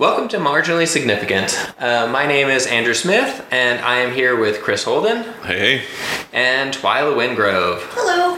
Welcome to Marginally Significant. Uh, my name is Andrew Smith, and I am here with Chris Holden Hey, and Twyla Wingrove. Hello.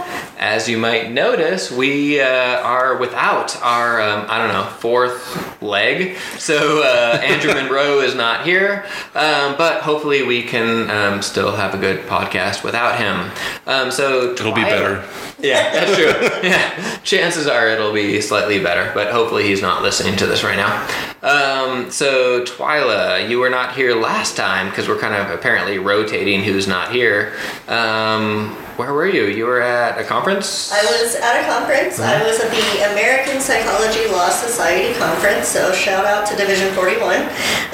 As you might notice, we uh, are without our, um, I don't know, fourth leg. So uh, Andrew Monroe is not here, um, but hopefully we can um, still have a good podcast without him. Um, so it'll be better. Yeah, that's true. yeah, chances are it'll be slightly better, but hopefully he's not listening to this right now. Um, so Twyla, you were not here last time because we're kind of apparently rotating who's not here. Um, where were you? You were at a conference. I was at a conference. I was at the American Psychology Law Society conference, so shout out to Division 41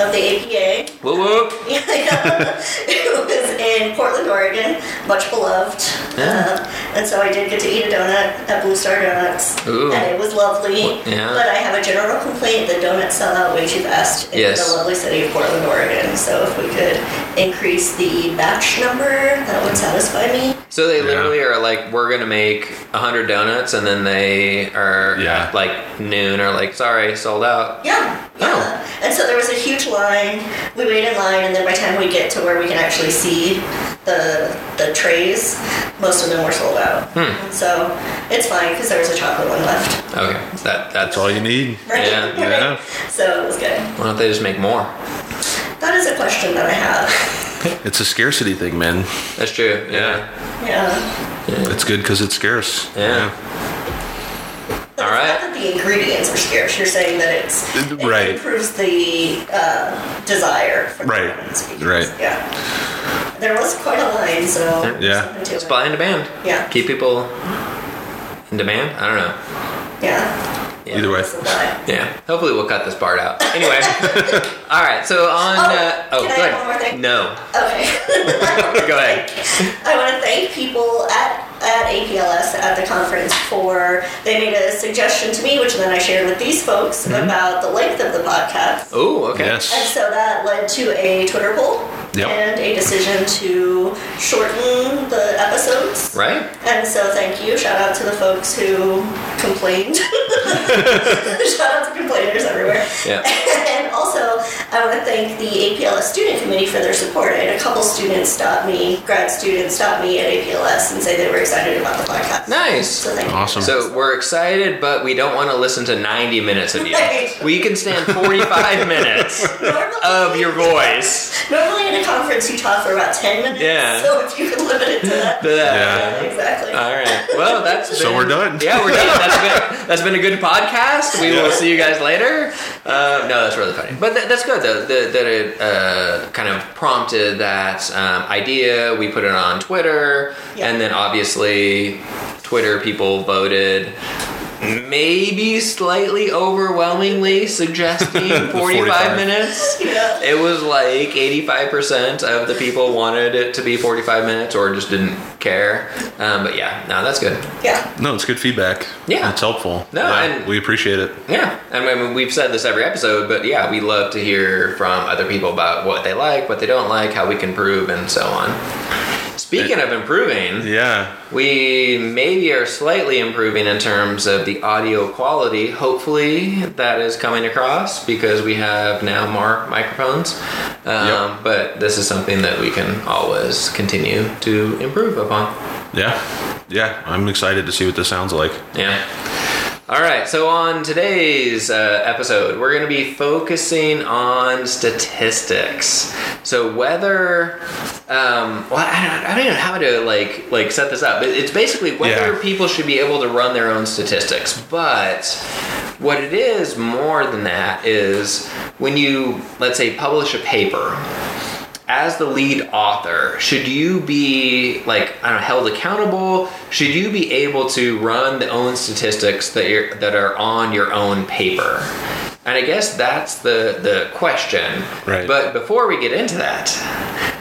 of the APA. Whoop whoop. it was in Portland, Oregon, much beloved. Yeah. Uh, and so I did get to eat a donut at Blue Star Donuts, Ooh. and it was lovely. Yeah. But I have a general complaint that donuts sell out way too fast in Yes. the lovely city of Portland, Oregon. So if we could increase the batch number, that would satisfy me. So they Yeah. literally are like, we're gonna make a hundred donuts, and then they are Yeah. like noon or like, sorry, sold out. Yeah, Oh. yeah. And so there was a huge line. We wait in line, and then by the time we get to where we can actually see the the trays, most of them were sold out. Hmm. So it's fine because there was a chocolate one left. Okay, that that's That's all you need. Right? Yeah, Right? yeah. So it was good. Why don't they just make more? That is a question that I have. It's a scarcity thing, man. That's true. Yeah. Yeah. It's good because it's scarce. Yeah. But All it's right. Not that the ingredients are scarce. You're saying that it's it Right. improves the uh, desire for Right. donuts Right. Yeah. There was quite a line, so Yeah. something to it. Supply and demand. Yeah. Keep people in demand. I don't know. Yeah. Yeah. Either way. Yeah. Hopefully we'll cut this part out. Anyway. All right. So on. Oh, uh, oh, can go add ahead. one more thing? No. Okay. Go ahead. I want to thank people at at APLS at the conference for they made a suggestion to me, which then I shared with these folks Mm-hmm. about the length of the podcast. Oh, okay. And so that led to a Twitter poll Yep. and a decision to shorten the episodes. Right. And so thank you. Shout out to the folks who complained. Shout out to complainers everywhere. Yeah. And also, I want to thank the APLS student committee for their support. I had a couple students stop me, grad students stop me at APLS and say they were excited about the podcast. Nice. So thank Awesome. So we're excited, but we don't want to listen to 90 minutes of you. Right. We can stand 45 minutes. Normally, of your voice. normally in a conference you talk for about 10 minutes. Yeah. So if you could limit it to that. But, uh, Yeah. Exactly. All right. Well, that's So been- we're done. Yeah, we're done. That's been that's been a good podcast. We will see you guys later. Uh, no, that's really funny. But th- that's good though. That, that it uh, kind of prompted that um, idea. We put it on Twitter, Yeah. and then obviously Twitter people voted. Maybe slightly overwhelmingly suggesting 45, 45. minutes. yeah. It was like 85% of the people wanted it to be 45 minutes or just didn't care. Um, but yeah, no, that's good. Yeah. No, it's good feedback. Yeah. It's helpful. No, Yeah, and- we appreciate it. Yeah, and I mean, we've said this every episode, but yeah, we love to hear from other people about what they like, what they don't like, how we can improve, and so on. Speaking of improving, Yeah. we maybe are slightly improving in terms of the audio quality. Hopefully, that is coming across because we have now more microphones. Um, Yep. But this is something that we can always continue to improve upon. Yeah. Yeah. I'm excited to see what this sounds like. Yeah. All right. So on today's uh, episode, we're going to be focusing on statistics. So whether, um, well, I don't, I don't even know how to like like set this up. It's basically whether Yeah. people should be able to run their own statistics, but. What it is more than that is when you, let's say, publish a paper, as the lead author, should you be like I don't know, held accountable? Should you be able to run the own statistics that you're that are on your own paper? And I guess that's the the question. Right. But before we get into that,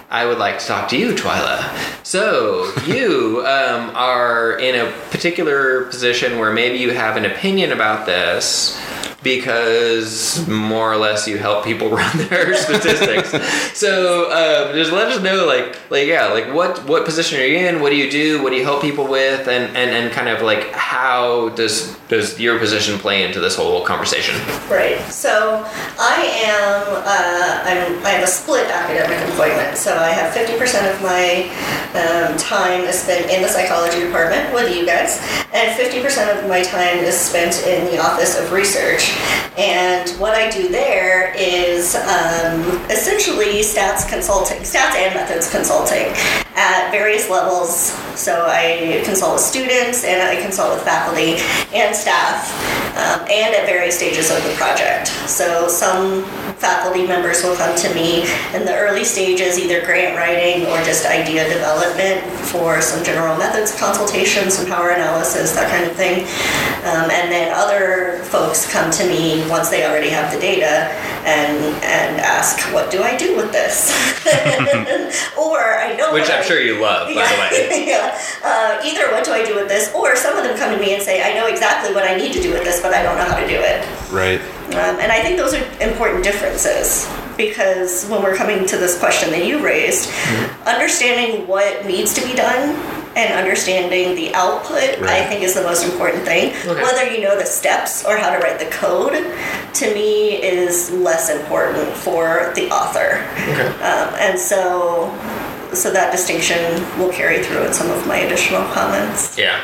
I would like to talk to you, Twyla. So you um, are in a particular position where maybe you have an opinion about this, because more or less you help people run their statistics. So um, just let us know, like, like yeah, like what what position are you in? What do you do? What do you help people with? And and, and kind of like how does does your position play into this whole conversation? Right. So I am. Uh, I'm. I have a split academic employment. So I have 50% of my um, time is spent in the psychology department with you guys, and 50% of my time is spent in the office of research. And what I do there is um, essentially stats consulting, stats and methods consulting at various levels. So I consult with students and I consult with faculty and staff, um, and at various stages of the project. So some faculty members will come to me in the early stages, either grant writing or just idea development for some general methods consultation, some power analysis, that kind of thing. Um, and then other folks come to me once they already have the data and and ask, "What do I do with this?" or I know Which I'm I- sure you love, by the way. yeah. Uh, either what do I do with this, or some of them come to me and say, I know exactly what I need to do with this, but I don't know how to do it. Right. Um, and I think those are important differences because when we're coming to this question that you raised, understanding what needs to be done and understanding the output, I think, is the most important thing. Okay. Whether you know the steps or how to write the code, to me, is less important for the author. Okay. Um, and so, so that distinction will carry through in some of my additional comments. Yeah.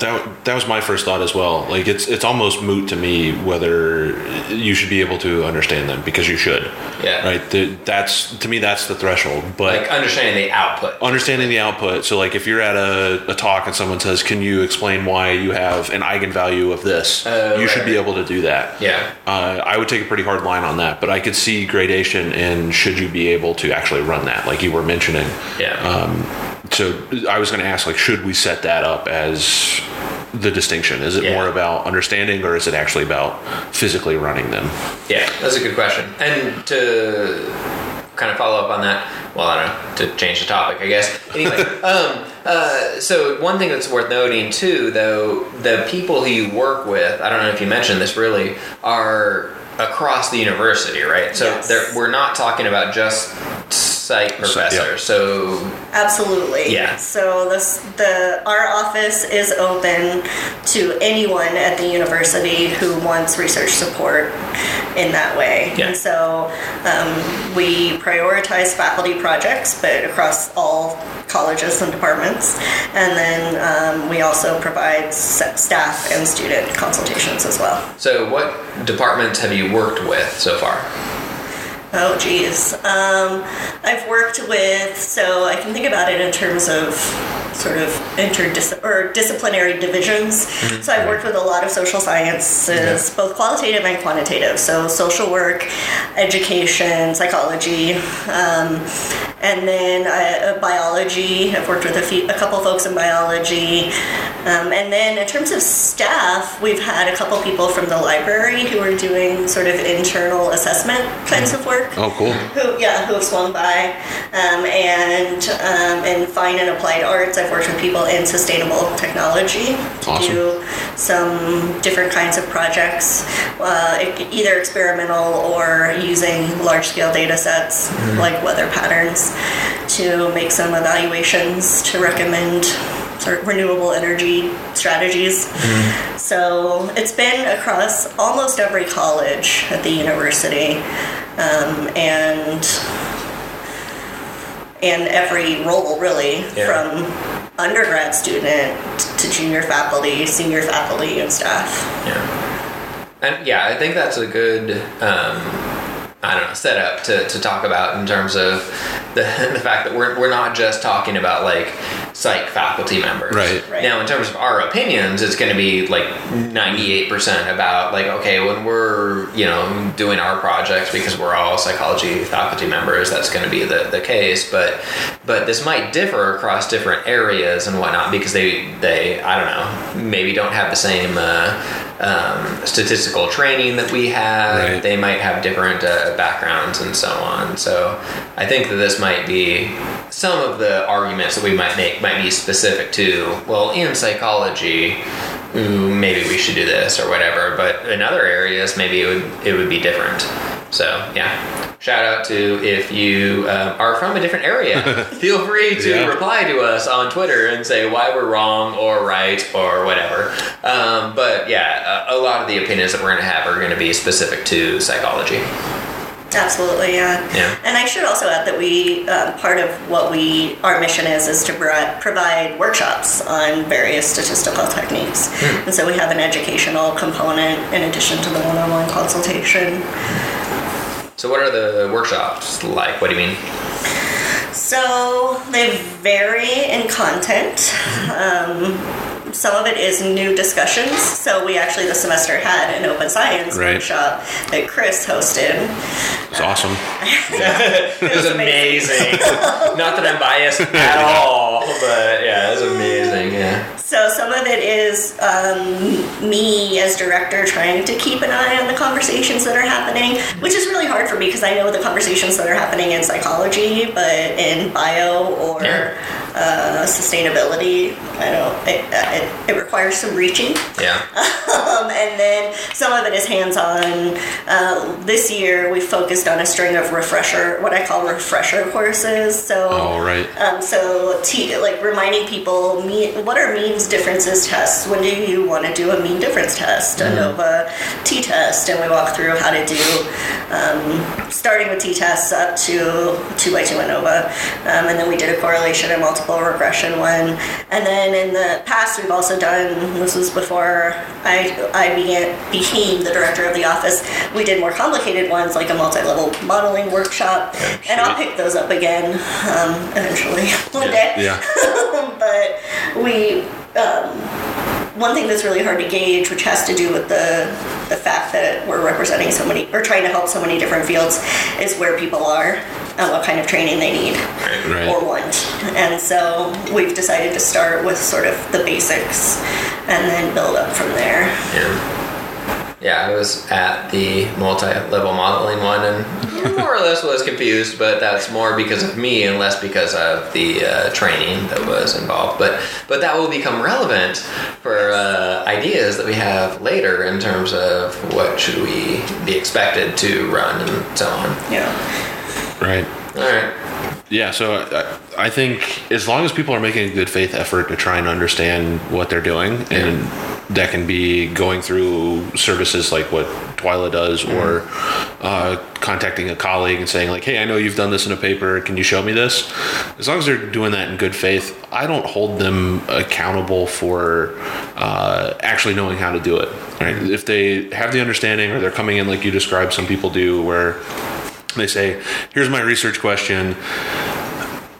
That, that was my first thought as well. Like it's it's almost moot to me whether you should be able to understand them because you should. Yeah. Right. The, that's to me that's the threshold. But Like understanding the output. understanding the output. So like if you're at a, a talk and someone says, "Can you explain why you have an eigenvalue of this?" Oh, you should be able to do that. Yeah. Uh, I would take a pretty hard line on that, but I could see gradation in should you be able to actually run that, like you were mentioning. Yeah. Um, so I was going to ask, like, should we set that up as the distinction? Is it Yeah. more about understanding, or is it actually about physically running them? Yeah, that's a good question. And to kind of follow up on that, well, I don't know, to change the topic, I guess. Anyway, um, uh, so one thing that's worth noting too, though, the people who you work with, I don't know if you mentioned this really, are across the university, right? So Yes. we're not talking about just psych yeah. So Absolutely. Yeah. So this the our office is open to anyone at the university who wants research support in that way. Yeah. And so um, we prioritize faculty projects, but across all colleges and departments, and then um, we also provide staff and student consultations as well. So, what departments have you worked with so far? Oh, geez. Um, I've worked with, so I can think about it in terms of sort of interdis or disciplinary divisions. So I've worked with a lot of social sciences, both qualitative and quantitative. So social work, education, psychology, um, and then uh, biology. I've worked with a few, a couple folks in biology, um, and then in terms of staff, we've had a couple people from the library who are doing sort of internal assessment kinds of work Oh, cool. who yeah who have swung by um, and um, in fine and applied arts. I've worked with people in sustainable technology to Awesome. do some different kinds of projects uh, either experimental or using large scale data sets like weather patterns to make some evaluations to recommend sort of renewable energy strategies. So it's been across almost every college at the university um, and and every role really Yeah. from undergrad student to junior faculty, senior faculty, and staff. Yeah. And yeah, I think that's a good, um, I don't know, setup to, to talk about in terms of the, the fact that we're, we're not just talking about like psych faculty members. Right. Right. Now, in terms of our opinions, it's going to be like 98% about like, okay, when we're, you know, doing our projects because we're all psychology faculty members, that's going to be the, the case. But, but this might differ across different areas and whatnot because they, they, I don't know, maybe don't have the same, uh, um, statistical training that we have. Right. They might have different uh, backgrounds and so on. So I think that this might be some of the arguments that we might make might be specific to well in psychology ooh, maybe we should do this or whatever. But in other areas, maybe it would it would be different. So yeah, shout out to if you um, are from a different area. Feel free to Yeah. reply to us on Twitter and say why we're wrong or right or whatever. Um, but yeah, a, a lot of the opinions that we're going to have are going to be specific to psychology. Absolutely, yeah. Yeah. And I should also add that we um, part of what we our mission is is to provide workshops on various statistical techniques, Hmm. and so we have an educational component in addition to the one-on-one consultation. So what are the workshops like? What do you mean? So they vary in content. Um, some of it is new discussions. So we actually this semester had an open science Right. workshop that Chris hosted. It's awesome. It was amazing. Not that I'm biased at all, but yeah, it was amazing. Yeah. So some of it is um, me as director trying to keep an eye on the conversations that are happening, which is really hard for me because I know the conversations that are happening in psychology, but in bio or Yeah. Uh, sustainability, I don't. It, it, it requires some reaching. Yeah. Um, and then some of it is hands-on. Uh, this year, we focused on a string of refresher, what I call refresher courses. So, Oh, right. um, so te- like reminding people, mean, what are means differences tests? When do you want to do a mean difference test, Mm-hmm. ANOVA t-test, and we walk through how to do, um, starting with t-tests up to two by two ANOVA, um, and then we did a correlation and multiple regression one, and then in the past we've also done. This was before I I began became the director of the office. We did more complicated ones like a multi-level modeling workshop, and I'll pick those up again um, eventually one day Yeah. but we um, one thing that's really hard to gauge which has to do with the the fact that we're representing so many or trying to help so many different fields is where people are and what kind of training they need Right. or want and so we've decided to start with sort of the basics and then build up from there Yeah. Yeah, I was at the multi-level modeling one, and more or less was confused, but that's more because of me and less because of the uh, training that was involved. But but that will become relevant for uh, ideas that we have later in terms of what should we be expected to run and so on. yeah Right. All right. Yeah, so I, I think as long as people are making a good faith effort to try and understand what they're doing, and that can be going through services like what Twyla does, or uh, contacting a colleague and saying like, "Hey, I know you've done this in a paper. Can you show me this?" As long as they're doing that in good faith, I don't hold them accountable for uh, actually knowing how to do it. Right? If they have the understanding, or they're coming in like you described, some people do, where they say, "Here's my research question."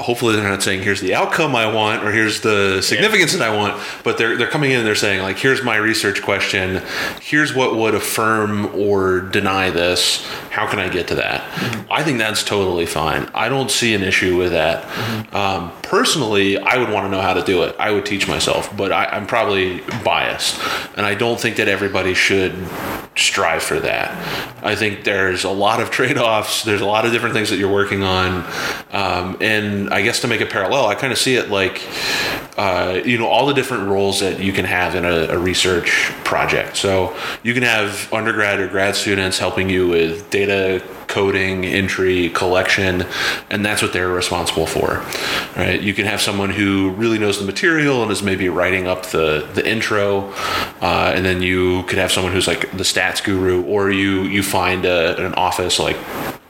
Hopefully, they're not saying, "Here's the outcome I want" or "Here's the significance that I want," but they're they're coming in and they're saying, "Like, here's my research question. Here's what would affirm or deny this. How can I get to that?" I think that's totally fine. I don't see an issue with that. Um, personally, I would want to know how to do it. I would teach myself, but I, I'm probably biased, and I don't think that everybody should strive for that. I think there's a lot of trade offs. There's a lot of different things that you're working on. Um, and I guess to make a parallel, I kind of see it like, uh, you know, all the different roles that you can have in a, a research project. So you can have undergrad or grad students helping you with data coding, entry, collection, and that's what they're responsible for. Right? You can have someone who really knows the material and is maybe writing up the the intro, uh, and then you could have someone who's like the stats guru, or you you find a, an office like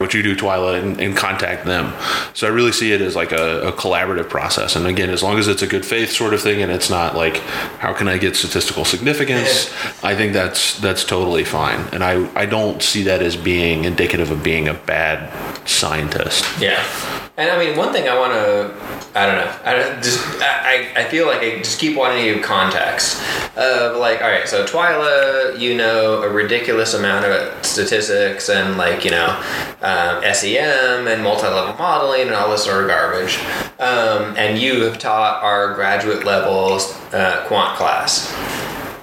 what you do, Twyla, and, and contact them. So I really see it as like a, a collaborative process. And again, as long as it's a good faith sort of thing, and it's not like how can I get statistical significance, I think that's that's totally fine. And I I don't see that as being indicative of being a bad scientist. Yeah. And I mean, one thing I want to, I don't know, I just, I, I I feel like I just keep wanting to give context of like, all right, so Twyla, you know a ridiculous amount of statistics and like, you know, um, SEM and multi-level modeling and all this sort of garbage. Um, and you have taught our graduate level uh, quant class.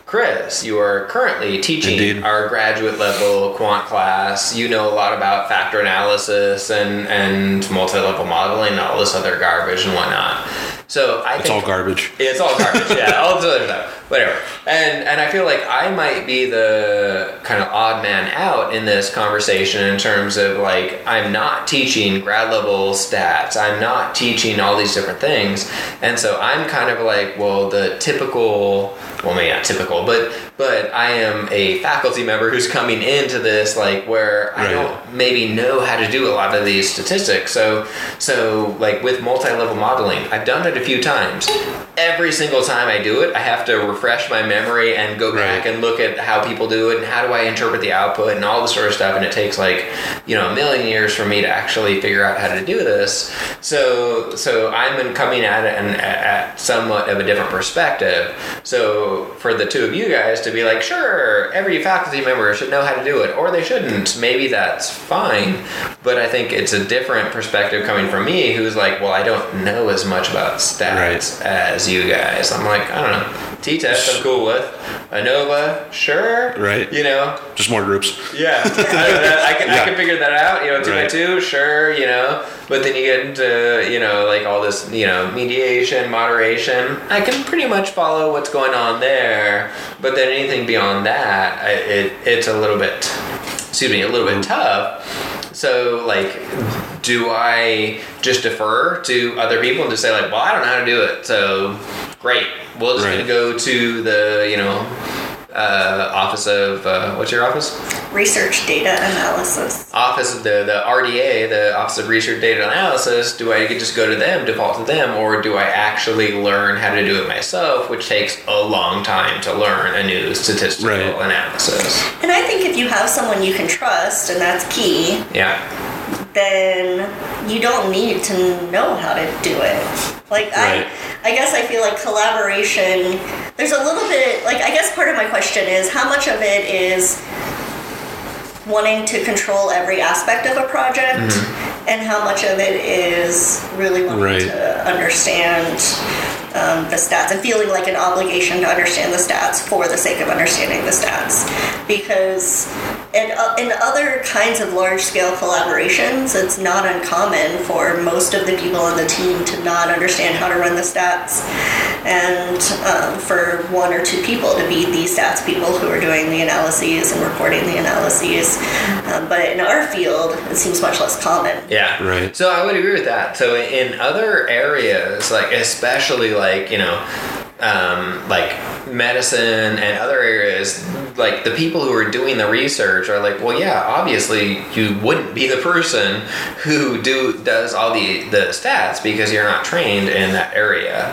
Chris, you are currently teaching Indeed. our graduate level quant class. You know a lot about factor analysis and, and multi level modeling and all this other garbage and whatnot. So I It's think all garbage. it's all garbage, yeah, all this other stuff. whatever. And and I feel like I might be the kind of odd man out in this conversation in terms of like I'm not teaching grad level stats. I'm not teaching all these different things. And so I'm kind of like, well, the typical well maybe not typical, but but I am a faculty member who's coming into this like where I don't maybe know how to do a lot of these statistics. So so like with multi-level modeling, I've done it a few times. Every single time I do it, I have to refresh my memory and go back Right. and look at how people do it and how do I interpret the output and all this sort of stuff. And it takes like you know a million years for me to actually figure out how to do this. So so I'm in- coming at it and at, at somewhat of a different perspective. So for the two of you guys to be like, sure, every faculty member should know how to do it, or they shouldn't. Maybe that's fine. But I think it's a different perspective coming from me, who's like, well, I don't know as much about stats as you guys. I'm like, I don't know. T-test, I'm cool with. ANOVA, sure. Right. You know, Just more groups. yeah, I, don't I can, I can figure that out. You know, two by two, sure. You know, but then you get into you know like all this you know mediation, moderation. I can pretty much follow what's going on there, but then anything beyond that, I, it it's a little bit, excuse me, a little bit tough. So like, do I just defer to other people and just say like, well, I don't know how to do it, so great. We're just Right. gonna go to the you know uh, office of uh, what's your office? Research data analysis. Office of the the RDA, the Office of Research Data Analysis. Do I just go to them, default to them, or do I actually learn how to do it myself, which takes a long time to learn a new statistical Right. analysis? And I think if you have someone you can trust, and that's key, Yeah, then you don't need to know how to do it. Like Right. I I guess I feel like collaboration there's a little bit like I guess part of my question is how much of it is wanting to control every aspect of a project? And how much of it is really wanting Right. to understand um, the stats and feeling like an obligation to understand the stats for the sake of understanding the stats? Because in, uh, in other kinds of large scale collaborations it's not uncommon for most of the people on the team to not understand how to run the stats and um, for one or two people to be the stats people who are doing the analyses and reporting the analyses um, but in our field it seems much less common yeah, Right. So I would agree with that. So in other areas, like especially like you know. Um, like medicine and other areas, like the people who are doing the research are like, well, yeah, obviously you wouldn't be the person who do does all the the stats because you're not trained in that area.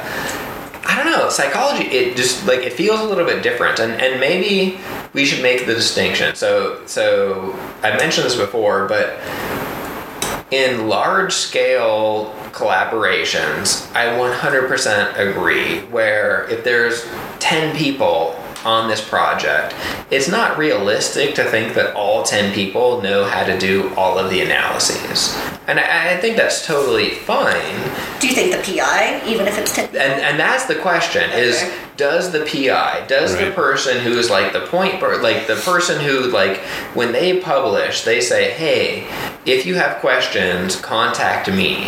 I don't know. Psychology, it just like it feels a little bit different, and and maybe we should make the distinction. So so I mentioned this before, but in large scale collaborations, I 100% agree. Where if there's 10 people on this project, it's not realistic to think that all 10 people know how to do all of the analyses. And I, I think that's totally fine. do you think the pi even if it's 10 And and that's the question is does the PI does the person who is like the point per- like the person who like when they publish they say hey if you have questions contact me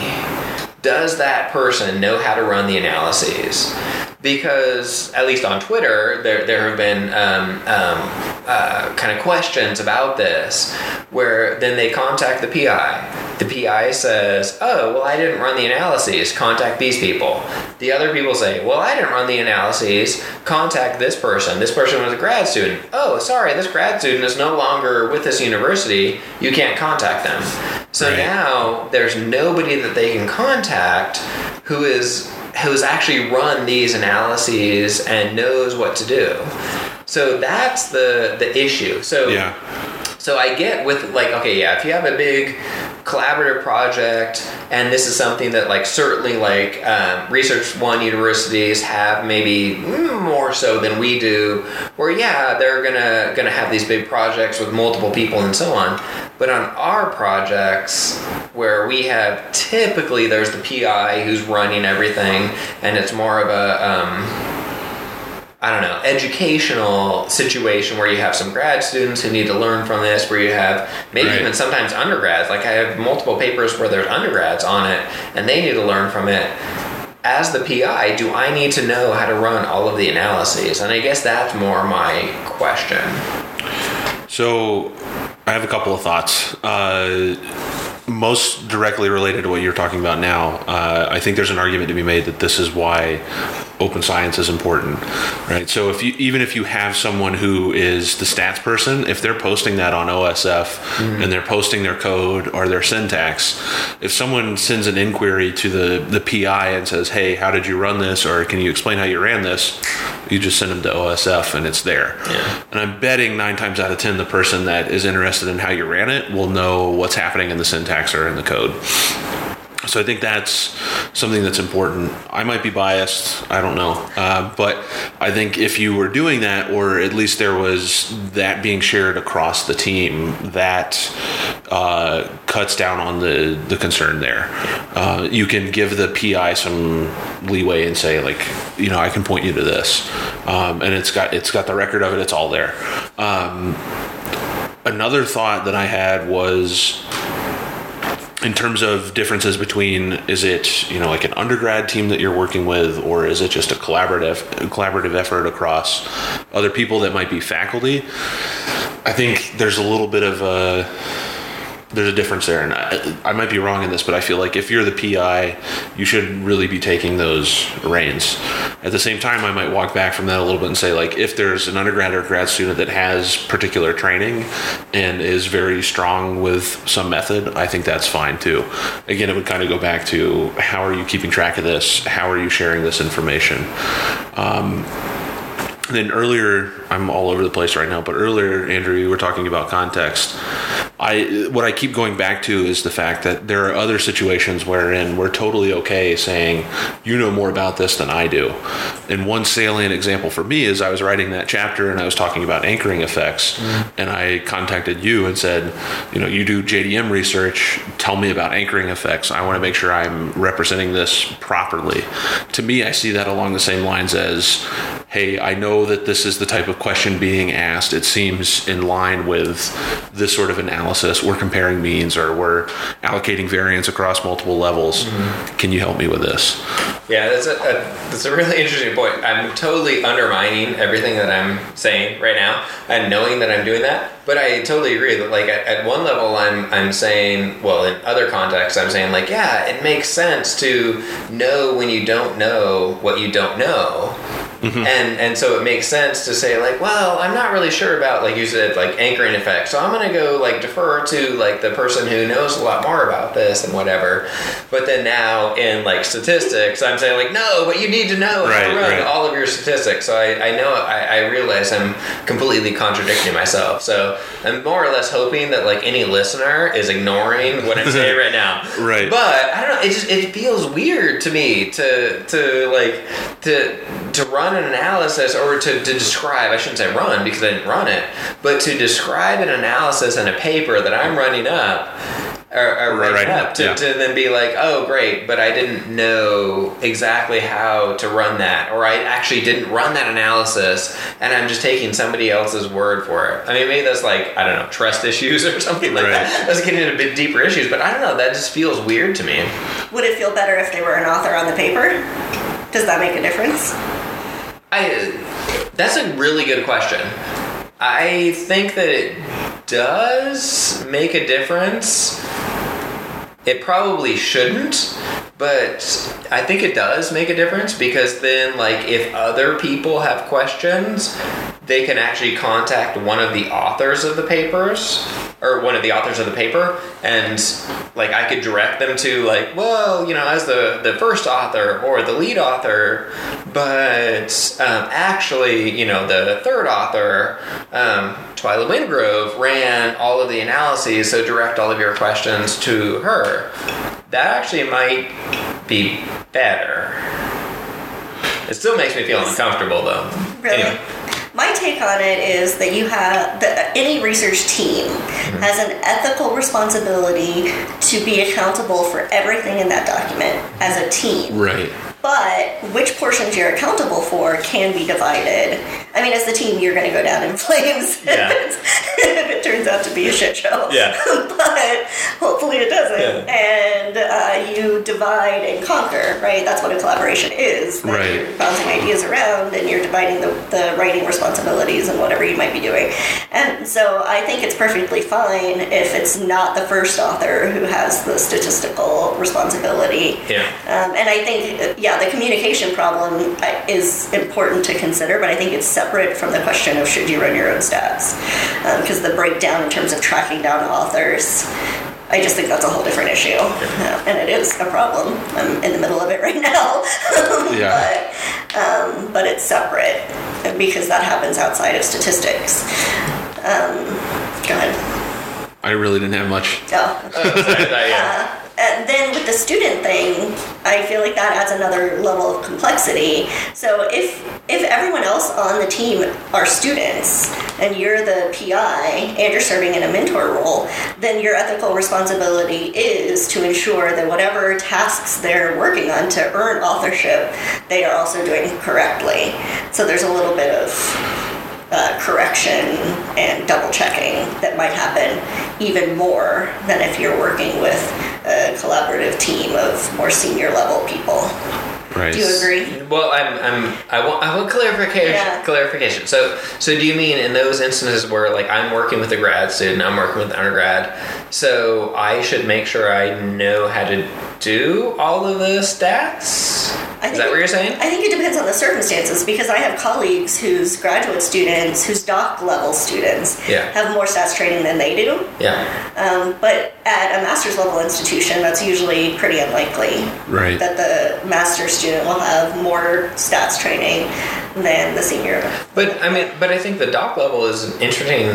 does that person know how to run the analyses because at least on Twitter there there have been um, um, uh, kind of questions about this where then they contact the PI the PI says, Oh, well, I didn't run the analyses. Contact these people. The other people say, Well, I didn't run the analyses. Contact this person. This person was a grad student. Oh, sorry, this grad student is no longer with this university. You can't contact them. So Right. now there's nobody that they can contact who is who's actually run these analyses and knows what to do. So that's the the issue. So Yeah. So I get with like okay yeah if you have a big collaborative project and this is something that like certainly like um, research one universities have maybe more so than we do where yeah they're gonna gonna have these big projects with multiple people and so on. But on our projects where we have typically there's the PI who's running everything and it's more of a um, I don't know, educational situation where you have some grad students who need to learn from this, where you have maybe Right. even sometimes undergrads. Like I have multiple papers where there's undergrads on it and they need to learn from it. as the PI, do I need to know how to run all of the analyses? And I guess that's more my question. So, I have a couple of thoughts. Uh, most directly related to what you're talking about now, uh, I think there's an argument to be made that this is why open science is important, right? So if you even if you have someone who is the stats person, if they're posting that on OSF mm-hmm. and they're posting their code or their syntax, if someone sends an inquiry to the the PI and says, "Hey, how did you run this?" or "Can you explain how you ran this?" you just send them to OSF and it's there. Yeah. And I'm betting nine times out of ten, the person that is interested in how you ran it will know what's happening in the syntax or in the code. So I think that's something that's important. I might be biased, I don't know, uh, but I think if you were doing that, or at least there was that being shared across the team, that uh, cuts down on the the concern there. Uh, you can give the PI some leeway and say like, you know, I can point you to this, um, and it's got it's got the record of it. It's all there. Um, another thought that I had was in terms of differences between is it you know like an undergrad team that you're working with or is it just a collaborative collaborative effort across other people that might be faculty? I think there's a little bit of a there's a difference there, and I, I, might be wrong in this, but I feel like if you're the PI, you should really be taking those reins. At the same time, I might walk back from that a little bit and say, like, if there's an undergrad or grad student that has particular training and is very strong with some method, I think that's fine too. Again, it would kind of go back to how are you keeping track of this? How are you sharing this information? Um, then earlier, I'm all over the place right now, but earlier, Andrew, you were talking about context. I what I keep going back to is the fact that there are other situations wherein we're totally okay saying you know more about this than I do. And one salient example for me is I was writing that chapter and I was talking about anchoring effects, mm. and I contacted you and said, you know, you do JDM research. Tell me about anchoring effects. I want to make sure I'm representing this properly. To me, I see that along the same lines as, hey, I know that this is the type of question being asked. It seems in line with this sort of analysis we're comparing means or we're allocating variance across multiple levels. Mm-hmm. Can you help me with this? Yeah, that's a, a, that's a really interesting point. I'm totally undermining everything that I'm saying right now and knowing that I'm doing that. But I totally agree that like at, at one level I'm I'm saying well in other contexts I'm saying like yeah it makes sense to know when you don't know what you don't know Mm-hmm. And and so it makes sense to say like, well, I'm not really sure about like you said like anchoring effect, so I'm gonna go like defer to like the person who knows a lot more about this and whatever. But then now in like statistics, I'm saying like, no, but you need to know right, how to run right. all of your statistics. So I, I know I, I realize I'm completely contradicting myself. So I'm more or less hoping that like any listener is ignoring what I'm saying right now. Right. But I don't know. It just it feels weird to me to to like to to run an analysis or to, to describe, I shouldn't say run because I didn't run it, but to describe an analysis in a paper that I'm running up or, or right, right. up to, yeah. to then be like, oh, great, but I didn't know exactly how to run that, or I actually didn't run that analysis, and I'm just taking somebody else's word for it. I mean, maybe that's like I don't know trust issues or something like right. that. That's getting into a bit deeper issues, but I don't know. That just feels weird to me. Would it feel better if they were an author on the paper? Does that make a difference? I that's a really good question. I think that it does make a difference. It probably shouldn't, but I think it does make a difference because then, like, if other people have questions, they can actually contact one of the authors of the papers or one of the authors of the paper and like i could direct them to like well you know as the the first author or the lead author but um, actually you know the third author um, twyla wingrove ran all of the analyses so direct all of your questions to her that actually might be better it still makes me feel uncomfortable though really? Anyway my take on it is that you have that any research team mm-hmm. has an ethical responsibility to be accountable for everything in that document as a team. Right. But which portions you're accountable for can be divided. I mean, as the team, you're going to go down in flames Yeah. if it turns out to be a shit show. Yeah. but hopefully it doesn't. Yeah. And uh, you divide and conquer, right? That's what a collaboration is. Right. You're bouncing ideas around and you're dividing the, the writing responsibilities and whatever you might be doing. And so I think it's perfectly fine if it's not the first author who has the statistical responsibility. Yeah. Um, and I think, uh, yeah, the communication problem uh, is important to consider, but I think it's separate from the question of should you run your own stats. Because the breakdown in terms of tracking down authors, I just think that's a whole different issue. Uh, and it is a problem. I'm in the middle of it right now. Yeah. but, um, but it's separate because that happens outside of statistics. Um, go ahead. I really didn't have much. Oh. Sorry, yeah. And then with the student thing, I feel like that adds another level of complexity. So if if everyone else on the team are students and you're the PI and you're serving in a mentor role, then your ethical responsibility is to ensure that whatever tasks they're working on to earn authorship, they are also doing correctly. So there's a little bit of uh, correction and double checking that might happen even more than if you're working with a collaborative team of more senior level people. Right. Do you agree? Well, I'm, I'm, I want, I want clarification. Yeah. Clarification. So, so do you mean in those instances where, like, I'm working with a grad student, I'm working with an undergrad, so I should make sure I know how to do all of the stats? I Is that what you're saying? I think it depends on the circumstances because I have colleagues whose graduate students, whose doc level students, Yeah. have more stats training than they do. Yeah. Um, but at a master's level institution, that's usually pretty unlikely. Right. That the master's student will have more stats training than the senior. But I mean, but I think the doc level is an interesting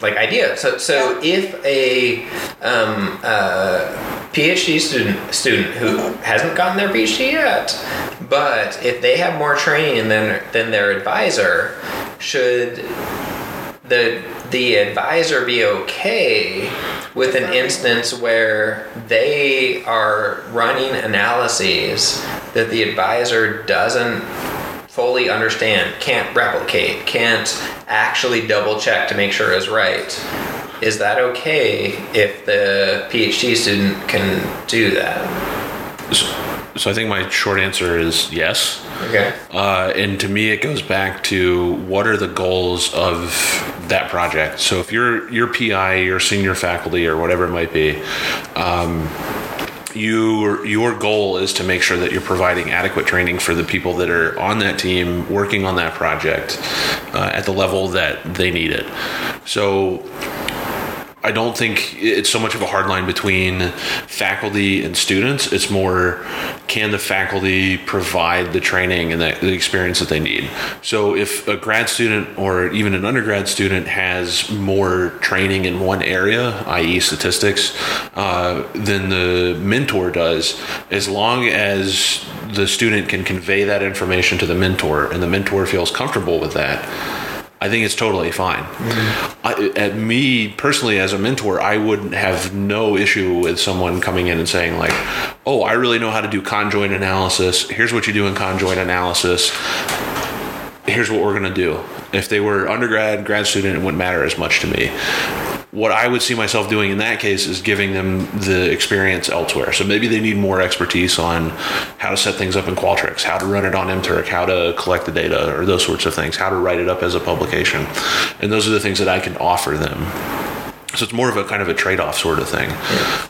like idea. So, so if a um, uh, PhD student student who hasn't gotten their PhD yet, but if they have more training than than their advisor, should the the advisor be okay with an instance where they are running analyses that the advisor doesn't fully understand, can't replicate, can't actually double check to make sure is right. Is that okay if the PhD student can do that? So, so I think my short answer is yes. Okay. Uh, and to me, it goes back to what are the goals of that project. So if you're your PI, your senior faculty, or whatever it might be, um, you your goal is to make sure that you're providing adequate training for the people that are on that team working on that project uh, at the level that they need it. So I don't think it's so much of a hard line between faculty and students. It's more can the faculty provide the training and the, the experience that they need. So if a grad student or even an undergrad student has more training in one area, i.e., statistics, uh, than the mentor does, as long as the student can convey that information to the mentor and the mentor feels comfortable with that. I think it's totally fine. Mm-hmm. I, at me personally, as a mentor, I would have no issue with someone coming in and saying like, "Oh, I really know how to do conjoint analysis. Here's what you do in conjoint analysis. Here's what we're gonna do." If they were undergrad, grad student, it wouldn't matter as much to me. What I would see myself doing in that case is giving them the experience elsewhere. So maybe they need more expertise on how to set things up in Qualtrics, how to run it on MTurk, how to collect the data, or those sorts of things, how to write it up as a publication. And those are the things that I can offer them. So it's more of a kind of a trade-off sort of thing.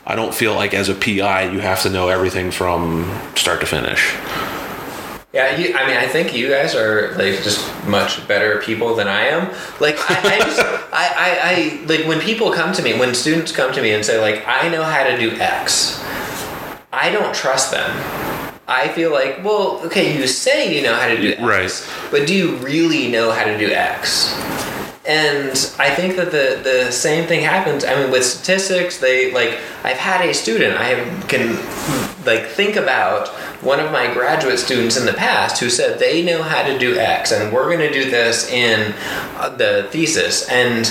I don't feel like as a PI you have to know everything from start to finish. Yeah, you, I mean, I think you guys are like just much better people than I am. Like, I, I just, I, I, I, like when people come to me, when students come to me and say, like, I know how to do X, I don't trust them. I feel like, well, okay, you say you know how to do X, Right. but do you really know how to do X? And I think that the the same thing happens. I mean, with statistics, they like I've had a student I can like think about one of my graduate students in the past who said they know how to do X, and we're going to do this in uh, the thesis, and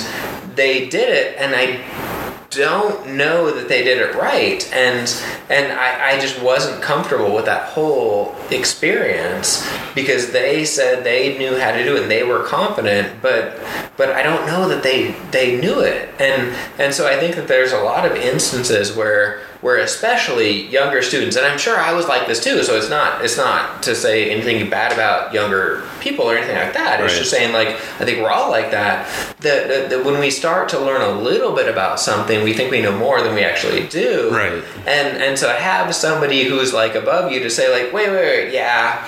they did it, and I don't know that they did it right and and I, I just wasn't comfortable with that whole experience because they said they knew how to do it and they were confident but but I don't know that they they knew it. And and so I think that there's a lot of instances where where especially younger students and I'm sure I was like this too so it's not it's not to say anything bad about younger people or anything like that. It's Right. just saying like I think we're all like that that, that, that when we start to learn a little bit about something we think we know more than we actually do. Right. and and to have somebody who's like above you to say like wait wait wait yeah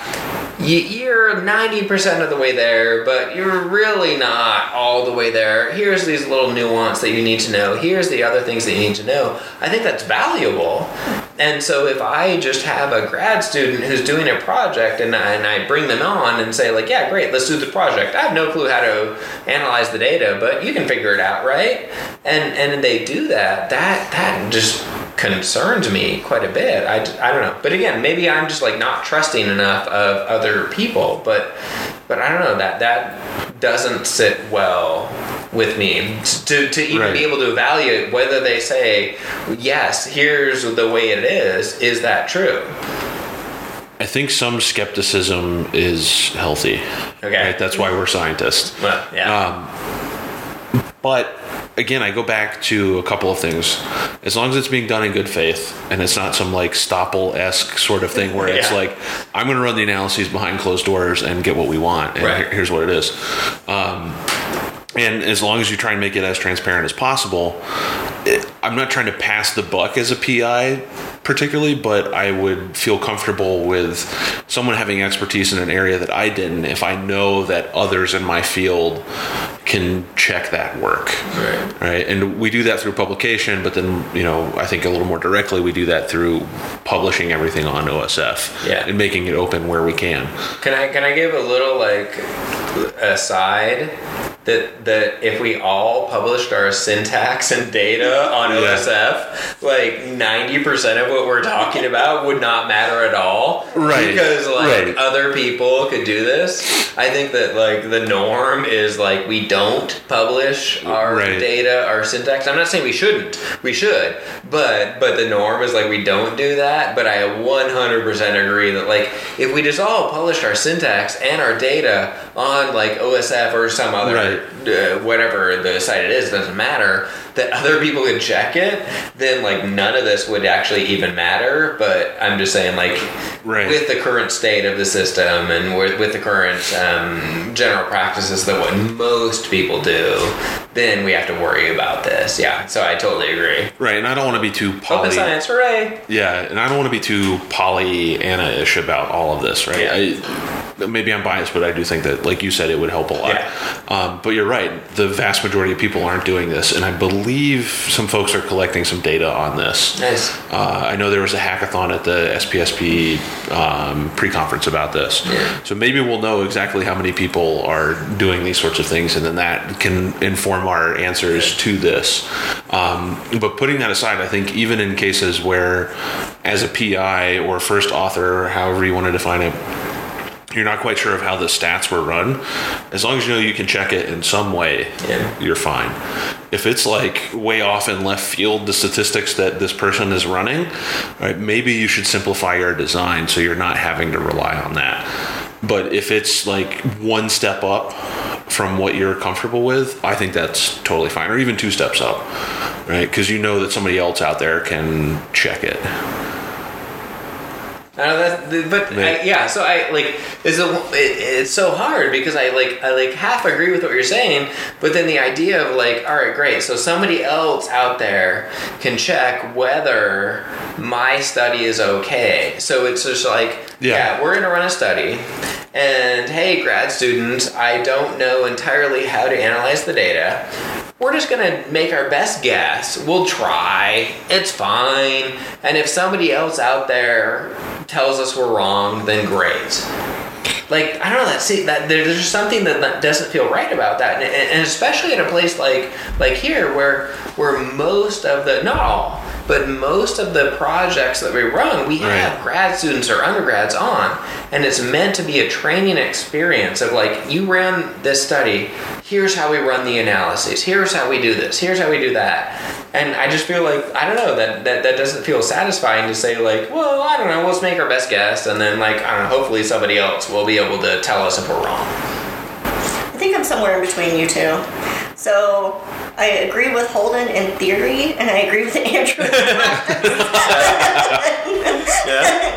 you, you're 90% of the way there but you're really not all the way there. Here's these little nuance that you need to know. Here's the other things that you need to know. I think that's valuable and so if i just have a grad student who's doing a project and I, and I bring them on and say like yeah great let's do the project i have no clue how to analyze the data but you can figure it out right and and they do that that that just concerns me quite a bit. I, I don't know. But again, maybe I'm just like not trusting enough of other people. But but I don't know that that doesn't sit well with me to, to even Right. be able to evaluate whether they say yes here's the way it is is that true I think some skepticism is healthy. Okay. Right? That's why we're scientists. well yeah Um, but again, I go back to a couple of things. As long as it's being done in good faith and it's not some like Stapel esque sort of thing where it's like, I'm going to run the analyses behind closed doors and get what we want. And Right. here's what it is. Um, and as long as you try and make it as transparent as possible, it, I'm not trying to pass the buck as a PI particularly, but I would feel comfortable with someone having expertise in an area that I didn't if I know that others in my field can check that work. Right. Right. And we do that through publication, but then, you know, I think a little more directly, we do that through publishing everything on OSF Yeah. and making it open where we can. Can I can I give a little like aside that that if we all published our syntax and data on Yeah. OSF, like ninety percent of what we're talking about would not matter at all. Right, Because like right. other people could do this. I think that like the norm is like we don't publish our Right. data, our syntax. I'm not saying we shouldn't. We should. But but the norm is like we don't do that. But I 100% agree that like if we just all published our syntax and our data on like OSF or some other Right. Uh, whatever the site it is doesn't matter that other people could check it then like none of this would actually even matter but i'm just saying like Right. with the current state of the system and with, with the current um, general practices that what most people do then we have to worry about this yeah so i totally agree Right. And I don't want to be too open science hooray Yeah, and I don't want to be too Pollyanna-ish about all of this, right? I, maybe I'm biased, but I do think that, like you said, it would help a lot. Yeah. Um, but you're right; the vast majority of people aren't doing this, and I believe some folks are collecting some data on this. nice Uh, I know there was a hackathon at the SPSP um, pre-conference about this, Yeah. so maybe we'll know exactly how many people are doing these sorts of things, and then that can inform our answers to this. Um, but putting that aside, I think even in cases where, as a PI or first author, however you want to define it, you're not quite sure of how the stats were run, as long as you know you can check it in some way, Yeah. you're fine. If it's like way off in left field, the statistics that this person is running, right, maybe you should simplify your design so you're not having to rely on that. But if it's like one step up from what you're comfortable with, I think that's totally fine, or even two steps up, right? Because you know that somebody else out there can check it. I know that, but I, yeah. So I like is it, it's so hard because I like I like half agree with what you're saying, but then the idea of like, all right, great. So somebody else out there can check whether my study is okay. So it's just like, Yeah. yeah, we're gonna run a study, and hey, grad students, I don't know entirely how to analyze the data. We're just gonna make our best guess. We'll try. It's fine. And if somebody else out there tells us we're wrong, then great. Like I don't know that see that there's just something that, that doesn't feel right about that, and, and especially at a place like like here where where most of the not all but most of the projects that we run, we have grad students or undergrads on, and it's meant to be a training experience of like, you ran this study, here's how we run the analyses, here's how we do this, here's how we do that. And I just feel like, I don't know, that, that, that doesn't feel satisfying to say, like, well, I don't know, let's make our best guess, and then, like, I don't know, hopefully somebody else will be able to tell us if we're wrong. I think I'm somewhere in between you two. So I agree with Holden in theory, and I agree with Andrew in practice.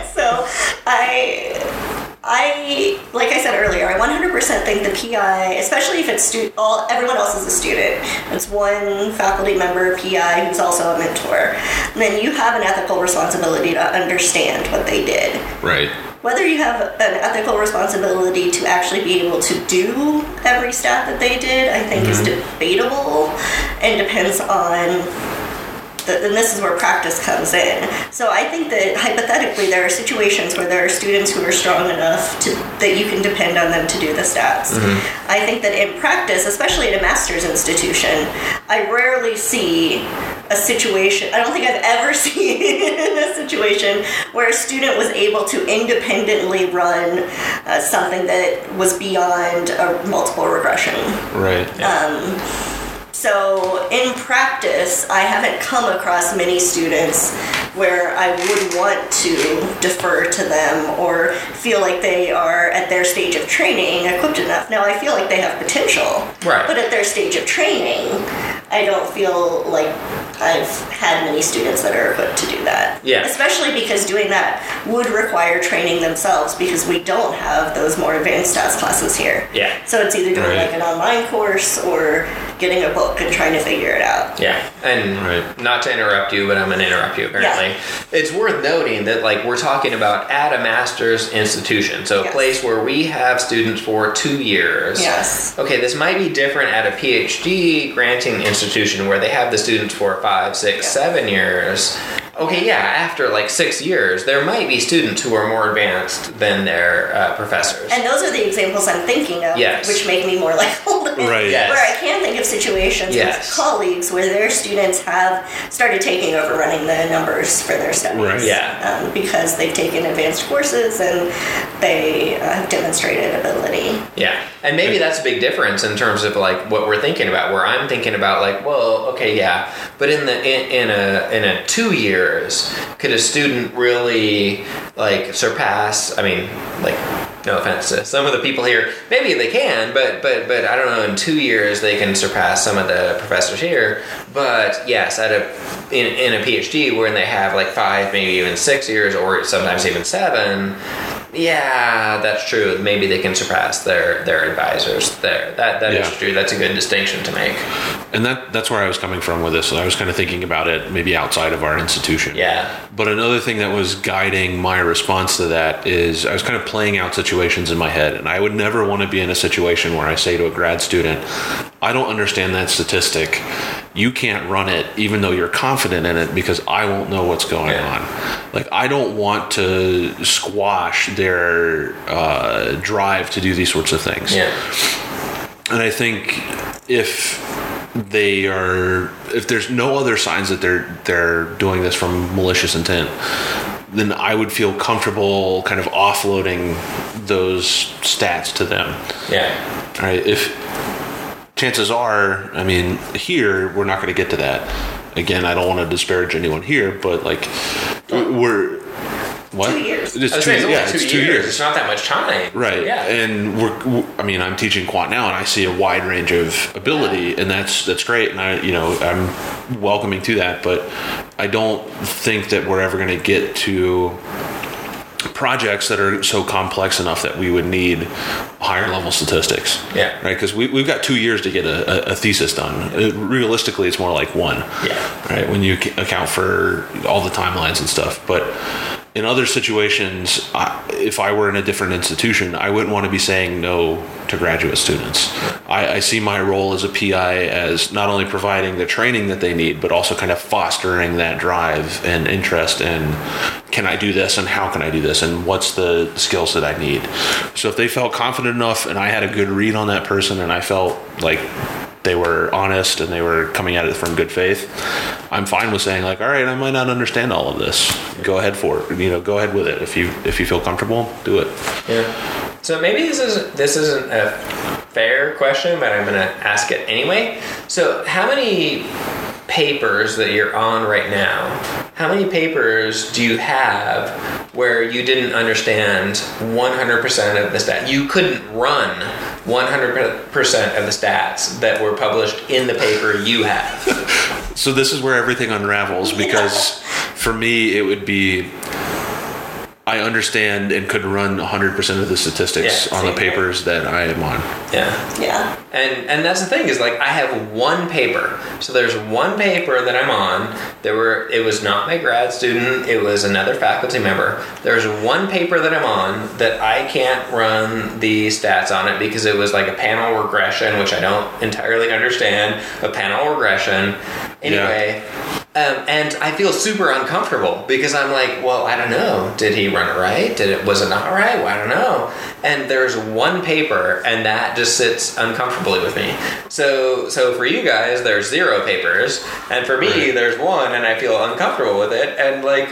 so I. I, like I said earlier, I 100% think the PI, especially if it's stu- all everyone else is a student, it's one faculty member PI who's also a mentor. then you have an ethical responsibility to understand what they did Right. whether you have an ethical responsibility to actually be able to do every stat that they did, I think is mm-hmm. debatable and depends on. And this is where practice comes in. So I think that hypothetically, there are situations where there are students who are strong enough to, that you can depend on them to do the stats. I think that in practice, especially at a master's institution, I rarely see a situation. I don't think I've ever seen a situation where a student was able to independently run uh, something that was beyond a multiple regression. Right. So in practice, I haven't come across many students where I would want to defer to them or feel like they are at their stage of training equipped enough. Now I feel like they have potential, Right. But at their stage of training, I don't feel like I've had many students that are equipped to do that. Yeah. Especially because doing that would require training themselves because we don't have those more advanced stats classes here. Yeah. So it's either doing Right. like an online course or getting a book and trying to figure it out. Yeah, and Right. not to interrupt you, but I'm gonna interrupt you apparently. It's worth noting that like we're talking about at a master's institution, so a place where we have students for two years. Yes. Okay, this might be different at a PhD granting institution where they have the students for five, six, Yeah. seven years. Okay, yeah, after like six years, there might be students who are more advanced than their uh, professors. And those are the examples I'm thinking of, Yes. which make me more like Holden. Right. Yes. Where I can think of situations Yes. with colleagues where their students have started taking over running the numbers for their studies. Right. Yeah. Um, because they've taken advanced courses and they uh, have demonstrated ability. Yeah, and maybe that's a big difference in terms of like what we're thinking about. Where I'm thinking about like, well, okay, yeah, but in the in, in a in a two years, could a student really like surpass? I mean, like, no offense to some of the people here, maybe they can, but but but I don't know. In two years, they can surpass some of the professors here. But yes, at a in, in a PhD, where they have like five, maybe even six years, or sometimes even seven. Yeah, that's true. Maybe they can surpass their their advisors there. That that is Yeah. true. That's a good distinction to make. And that that's where I was coming from with this. I was kind of thinking about it maybe outside of our institution. Yeah. But another thing that was guiding my response to that is I was kind of playing out situations in my head, and I would never want to be in a situation where I say to a grad student, "I don't understand that statistic. You can't run it, even though you're confident in it, because I won't know what's going Yeah. on." Like I don't want to squash their uh, drive to do these sorts of things. Yeah. And I think if they are if there's no other signs that they're they're doing this from malicious intent, then I would feel comfortable kind of offloading those stats to them. Yeah. Right? If chances are, I mean, here we're not going to get to that. Again, I don't want to disparage anyone here, but like we're what? Two years. It's two, saying, it's yeah, two it's two years. years. It's not that much time. Right. Yeah. And we're, I mean, I'm teaching quant now, and I see a wide range of ability, and that's that's great, and I, you know, I'm welcoming to that. But I don't think that we're ever going to get to projects that are so complex enough that we would need higher level statistics. Yeah. Right. Because we, we've got two years to get a, a, thesis done. Uh, realistically, it's more like one Yeah. right? When you account for all the timelines and stuff. But in other situations, I, if I were in a different institution, I wouldn't want to be saying no to graduate students. I, I see my role as a PI as not only providing the training that they need, but also kind of fostering that drive and interest in can I do this and how can I do this and what's the skills that I need. So if they felt confident enough and I had a good read on that person and I felt like they were honest and they were coming at it from good faith, I'm fine with saying like, all right, I might not understand all of this. Go ahead for it. You know, go ahead with it. If you if you feel comfortable, do it. Yeah. So maybe this is this isn't a fair question, but I'm gonna ask it anyway. So how many papers that you're on right now? How many papers do you have where you didn't understand 100% of the stats? You couldn't run 100% of the stats that were published in the paper you have. So this is where everything unravels because for me it would be I understand and could run 100% of the statistics Yeah, on the same here. papers that I am on. Yeah. Yeah. And and that's the thing is like I have one paper. So there's one paper that I'm on. There were it was not my grad student, it was another faculty member. There's one paper that I'm on that I can't run the stats on it because it was like a panel regression, which I don't entirely understand. A panel regression. Anyway, um, and I feel super uncomfortable because I'm like, well, I don't know. Did he run it right? Did it was it not right? Well, I don't know. And there's one paper, and that just sits uncomfortably with me. So, so for you guys, there's zero papers, and for me, Right. there's one, and I feel uncomfortable with it. And like,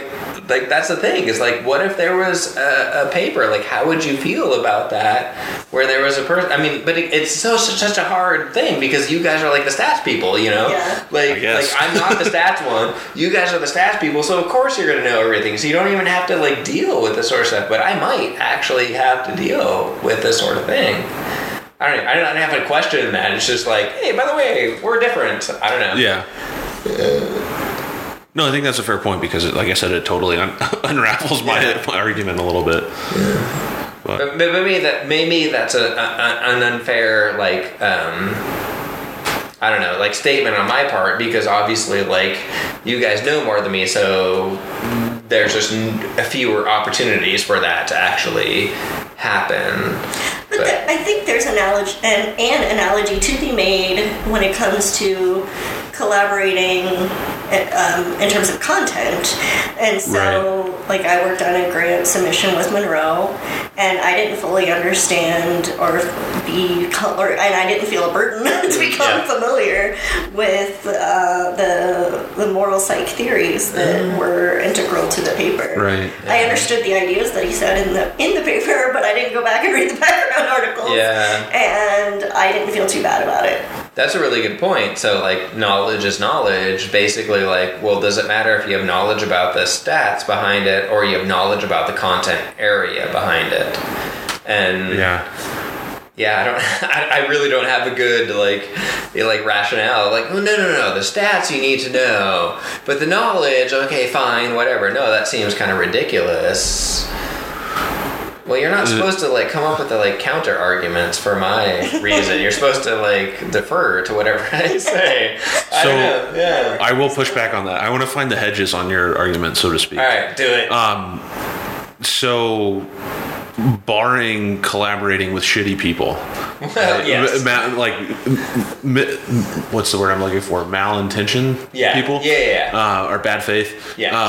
like that's the thing is like, what if there was a, a paper? Like, how would you feel about that? Where there was a person? I mean, but it, it's so such a hard thing because you guys are like the stats people, you know? Yeah. Like, I guess. like I'm not the stats one. You guys are the stats people, so of course you're gonna know everything. So you don't even have to like deal with this sort of stuff. But I might actually have to deal with this sort of thing. I don't. I don't have a question in that. It's just like, hey, by the way, we're different. I don't know. Yeah. No, I think that's a fair point because, it, like I said, it totally un- unravels my, Yeah. my argument a little bit. But, but maybe that maybe that's a, a an unfair like um, I don't know like statement on my part because obviously like you guys know more than me, so there's just n- fewer opportunities for that to actually happen. But But- th- I think there's an, analogy an, an analogy to be made when it comes to collaborating um, in terms of content. And so, like, I worked on a grant submission with Monroe, and I didn't fully understand or be or and I didn't feel a burden to become Yeah. familiar with uh, the the moral psych theories that were integral to the paper. Right. I understood the ideas that he said in the in the paper, but I didn't go back and read the background articles. Yeah. And I didn't feel too bad about it. That's a really good point. So, like, knowledge is knowledge. Basically, like, well, does it matter if you have knowledge about the stats behind it or you have knowledge about the content area behind it? And Yeah. yeah, I don't. I, I really don't have a good like, like rationale. Like, oh, no, no, no. The stats you need to know, but the knowledge, okay, fine, whatever. No, that seems kind of ridiculous. Well, you're not supposed to like come up with the like counter arguments for my reason. You're supposed to like defer to whatever I say. I So-. Yeah. I will push back on that. I want to find the hedges on your argument, so to speak. All right, do it. Um, so, barring collaborating with shitty people, well, yes. ma- like, what's the word I'm looking for? Malintention Yeah. people? Yeah, yeah, yeah. Uh, or bad faith? Yeah.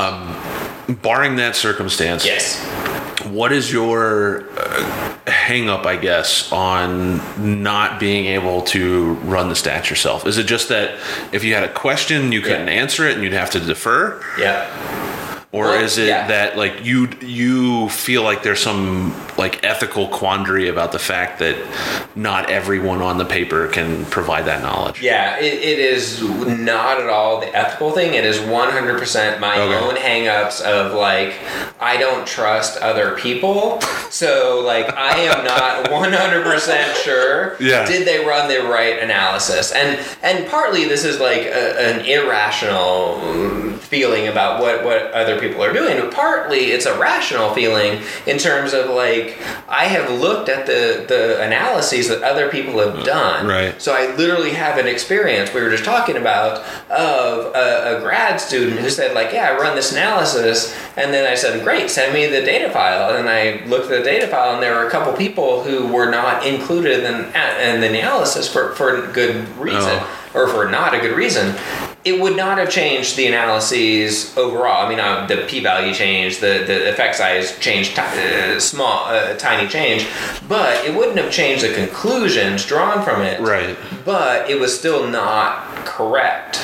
Um, barring that circumstance, yes. what is your uh, hang up, I guess, on not being able to run the stats yourself? Is it just that if you had a question, you couldn't Yeah. answer it and you'd have to defer? Yeah. Or Well, is it yeah. that like you you feel like there's some like ethical quandary about the fact that not everyone on the paper can provide that knowledge? Yeah, it, it is not at all the ethical thing. It is 100% my Okay. own hangups of like, I don't trust other people. So, like, I am not 100% sure Yeah. did they run the right analysis. And and partly this is like a, an irrational feeling about what, what other people are doing, but partly it's a rational feeling in terms of like I have looked at the the analyses that other people have mm, done. Right. So I literally have an experience we were just talking about of a, a grad student who said like, yeah, I run this analysis, and then I said, great, send me the data file, and I looked at the data file, and there were a couple people who were not included in, in the analysis for for good reason Oh. or for not a good reason, it would not have changed the analyses overall. I mean, uh, the p-value changed, the, the effect size changed, ti- uh, small, uh, tiny change, but it wouldn't have changed the conclusions drawn from it. Right. But it was still not correct.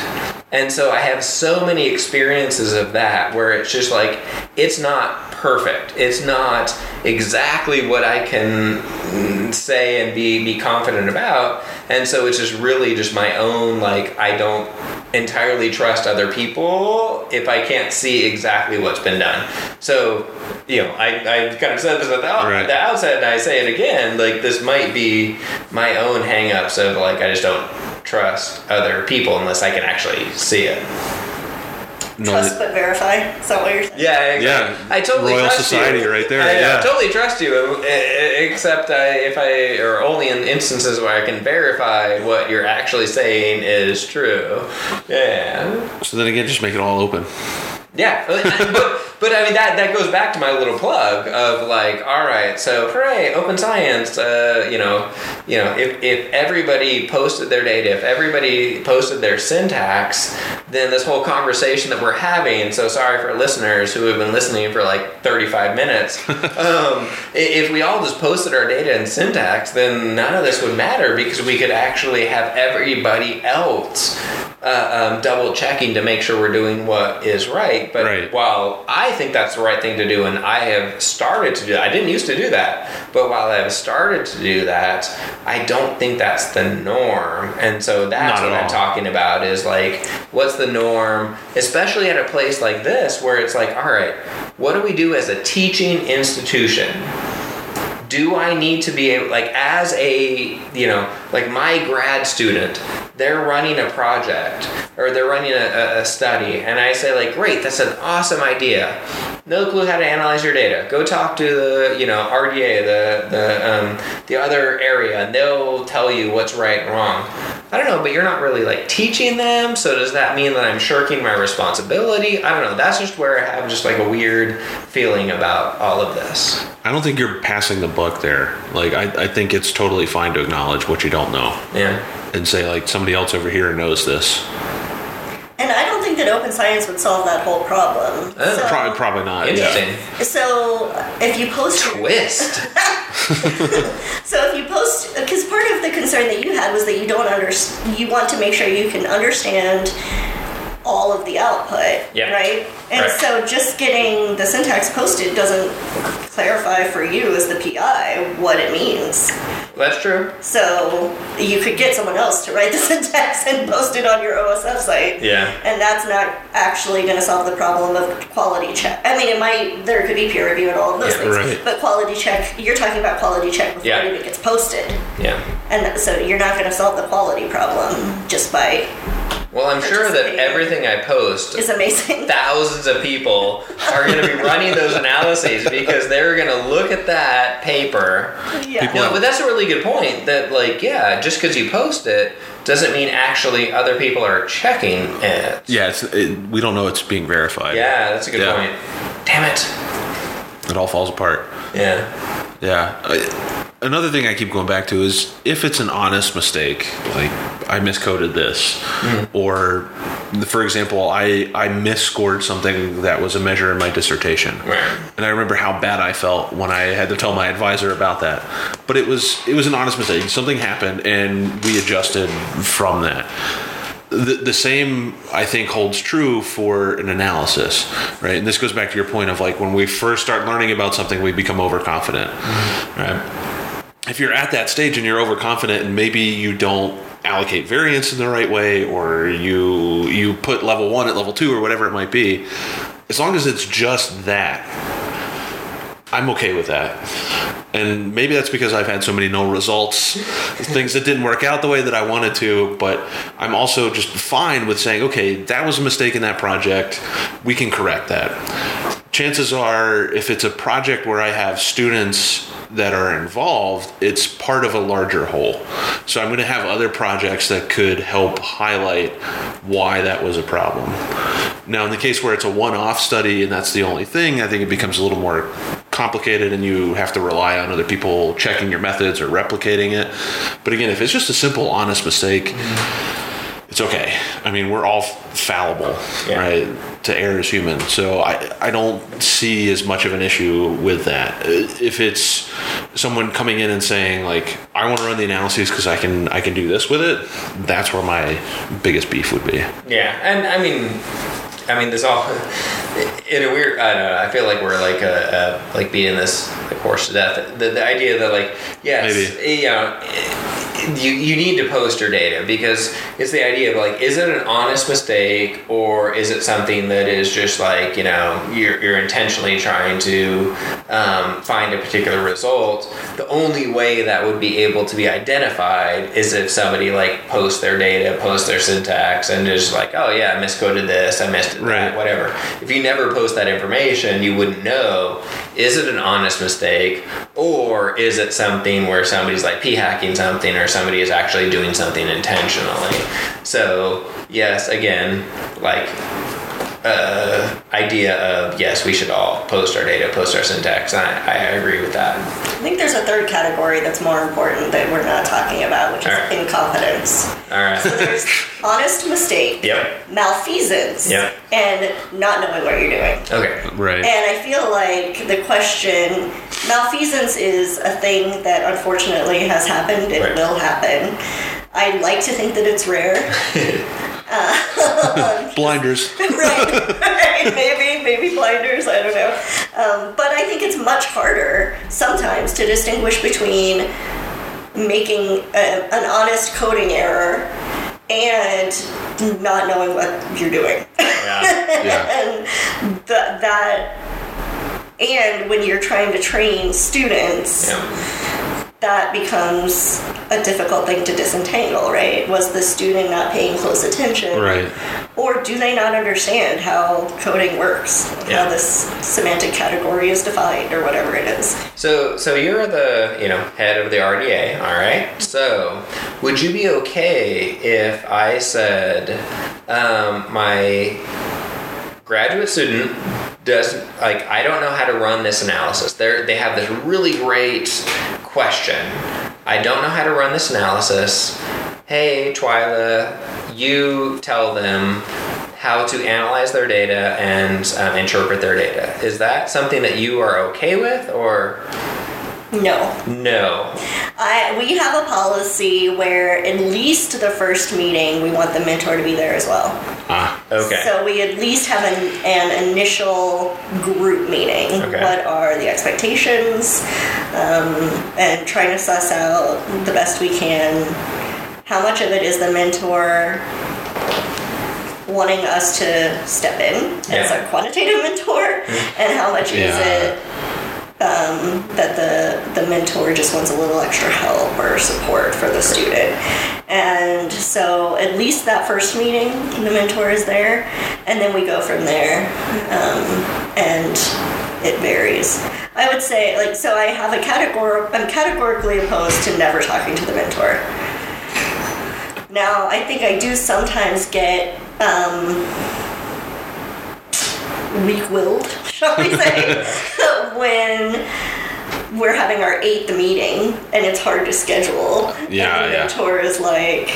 And so I have so many experiences of that where it's just like, it's not perfect. It's not exactly what I can say and be, be confident about. And so it's just really just my own, like, I don't entirely trust other people if I can't see exactly what's been done. So, you know, I, I kind of said this at the, Right. the outset and I say it again, like, this might be my own hangups of, like, I just don't trust other people unless I can actually see it. No, Trust but verify. Is that what you're saying? Yeah, exactly. Yeah, I totally Royal trust Society you. right there, I, yeah. totally trust you, except I, if I, or only in instances where I can verify what you're actually saying is true. Yeah, so then again, just make it all open. Yeah, but, but I mean that that goes back to my little plug of like, all right, so hooray, open science. Uh, you know, you know, if if everybody posted their data, if everybody posted their syntax, then this whole conversation that we're having. So sorry for listeners who have been listening for like thirty five minutes. um, if we all just posted our data and syntax, then none of this would matter because we could actually have everybody else uh, um, double checking to make sure we're doing what is right. But Right. while I think that's the right thing to do, and I have started to do that, I didn't used to do that, but while I have started to do that, I don't think that's the norm. And so that's what I'm talking about is like, what's the norm, especially at a place like this where it's like, all right, what do we do as a teaching institution? do I need to be able, like, as a, you know, like my grad student, they're running a project or they're running a, a, study, and I say, like, great, that's an awesome idea. No clue how to analyze your data. Go talk to the, you know, RDA, the the um, the other area, and they'll tell you what's right and wrong. I don't know, but you're not really like teaching them. So does that mean that I'm shirking my responsibility? I don't know. That's just where I have just like a weird feeling about all of this. I don't think you're passing the buck there. Like, I, I think it's totally fine to acknowledge what you don't know Yeah. And say, like, somebody else over here knows this. And I don't think that open science would solve that whole problem. Oh. So- Probably, probably not. Yeah. Interesting. So if you post Twist. So if you post, because part of the concern that you had was that you don't understand. you want to make sure you can understand all of the output, Yeah. right? And Right. so just getting the syntax posted doesn't clarify for you as the PI what it means. That's true. So you could get someone else to write the syntax and post it on your OSF site. Yeah. And that's not actually going to solve the problem of quality check. I mean, it might, there could be peer review and all of those Yeah, things. right. But quality check, you're talking about quality check before Yeah. it even gets posted. Yeah. And so you're not going to solve the quality problem just by, Well, I'm sure that everything I post, is amazing. thousands of people are going to be running those analyses because they're going to look at that paper. yeah. No, but that's a really good point. That like, yeah, just because you post it doesn't mean actually other people are checking it. Yeah, it's, it, we don't know it's being verified. Yeah, that's a good Yeah. point. Damn it. It all falls apart. Yeah. Yeah. I, another thing I keep going back to is if it's an honest mistake, like I miscoded this, mm. or for example, I, I misscored something that was a measure in my dissertation. Right. And I remember how bad I felt when I had to tell my advisor about that. But it was it was an honest mistake. Something happened and we adjusted from that. The, the same I think holds true for an analysis, right? And this goes back to your point of like when we first start learning about something, we become overconfident, right? If you're at that stage and you're overconfident and maybe you don't allocate variance in the right way or you you put level 1 at level 2 or whatever it might be, as long as it's just that, I'm okay with that. And maybe that's because I've had so many no results, things that didn't work out the way that I wanted to. But I'm also just fine with saying, okay, that was a mistake in that project. We can correct that. Chances are, if it's a project where I have students that are involved, it's part of a larger whole. So I'm going to have other projects that could help highlight why that was a problem. Now, in the case where it's a one off study and that's the only thing, I think it becomes a little more complicated and you have to rely on other people checking your methods or replicating it. But again, if it's just a simple, honest mistake, it's okay. I mean, we're all fallible, Yeah. right? To err is human. So I, I don't see as much of an issue with that. If it's someone coming in and saying like, I want to run the analyses because I can I can do this with it, that's where my biggest beef would be. Yeah, and I mean, I mean, this all in a weird. I don't know. I feel like we're like a, a like being this horse to death. The, the idea that like yes, Maybe. you know. You, you need to post your data because it's the idea of like is it an honest mistake or is it something that is just like you know you're, you're intentionally trying to um, find a particular result the only way that would be able to be identified is if somebody like posts their data posts their syntax and just like oh yeah I miscoded this I missed it Right. whatever if you never post that information you wouldn't know is it an honest mistake or is it something where somebody's like p hacking something or somebody is actually doing something intentionally? So yes again like uh, idea of yes we should all post our data post our syntax I, I agree with that I think there's a third category that's more important that we're not talking about, which is Alright. incompetence. all right So There's honest mistake, yep malfeasance, Yep. and not knowing what you're doing. okay Right. And I feel like the question malfeasance is a thing that unfortunately has happened. It Right. will happen. I like to think that it's rare. Blinders. right, right. Maybe, maybe blinders. I don't know. Um, but I think it's much harder sometimes to distinguish between making a, an honest coding error and not knowing what you're doing. yeah Yeah. and th- that and when you're trying to train students yeah that becomes a difficult thing to disentangle right was the student not paying close attention Right. or do they not understand how coding works Yeah. how this semantic category is defined or whatever it is So, so you're the you know head of the RDA, all right. So, would you be okay if I said um, my graduate student doesn't like I don't know how to run this analysis. They they have this really great question. I don't know how to run this analysis. Hey, Twyla, you tell them how to analyze their data and um, interpret their data. Is that something that you are okay with, or no no? I, we have a policy where at least the first meeting we want the mentor to be there as well Ah. Okay. So we at least have an, an initial group meeting. Okay. What are the expectations? Um, and trying to suss out the best we can. How much of it is the mentor wanting us to step in as a quantitative mentor, and how much is it um, that the the mentor just wants a little extra help or support for the student. And so at least that first meeting, the mentor is there, and then we go from there. Um, and it varies. I would say, like, so I have a categor. I'm categorically opposed to never talking to the mentor. Now, I think I do sometimes get um, weak-willed, shall we say, when we're having our eighth meeting and it's hard to schedule. Yeah, and the yeah. mentor is like,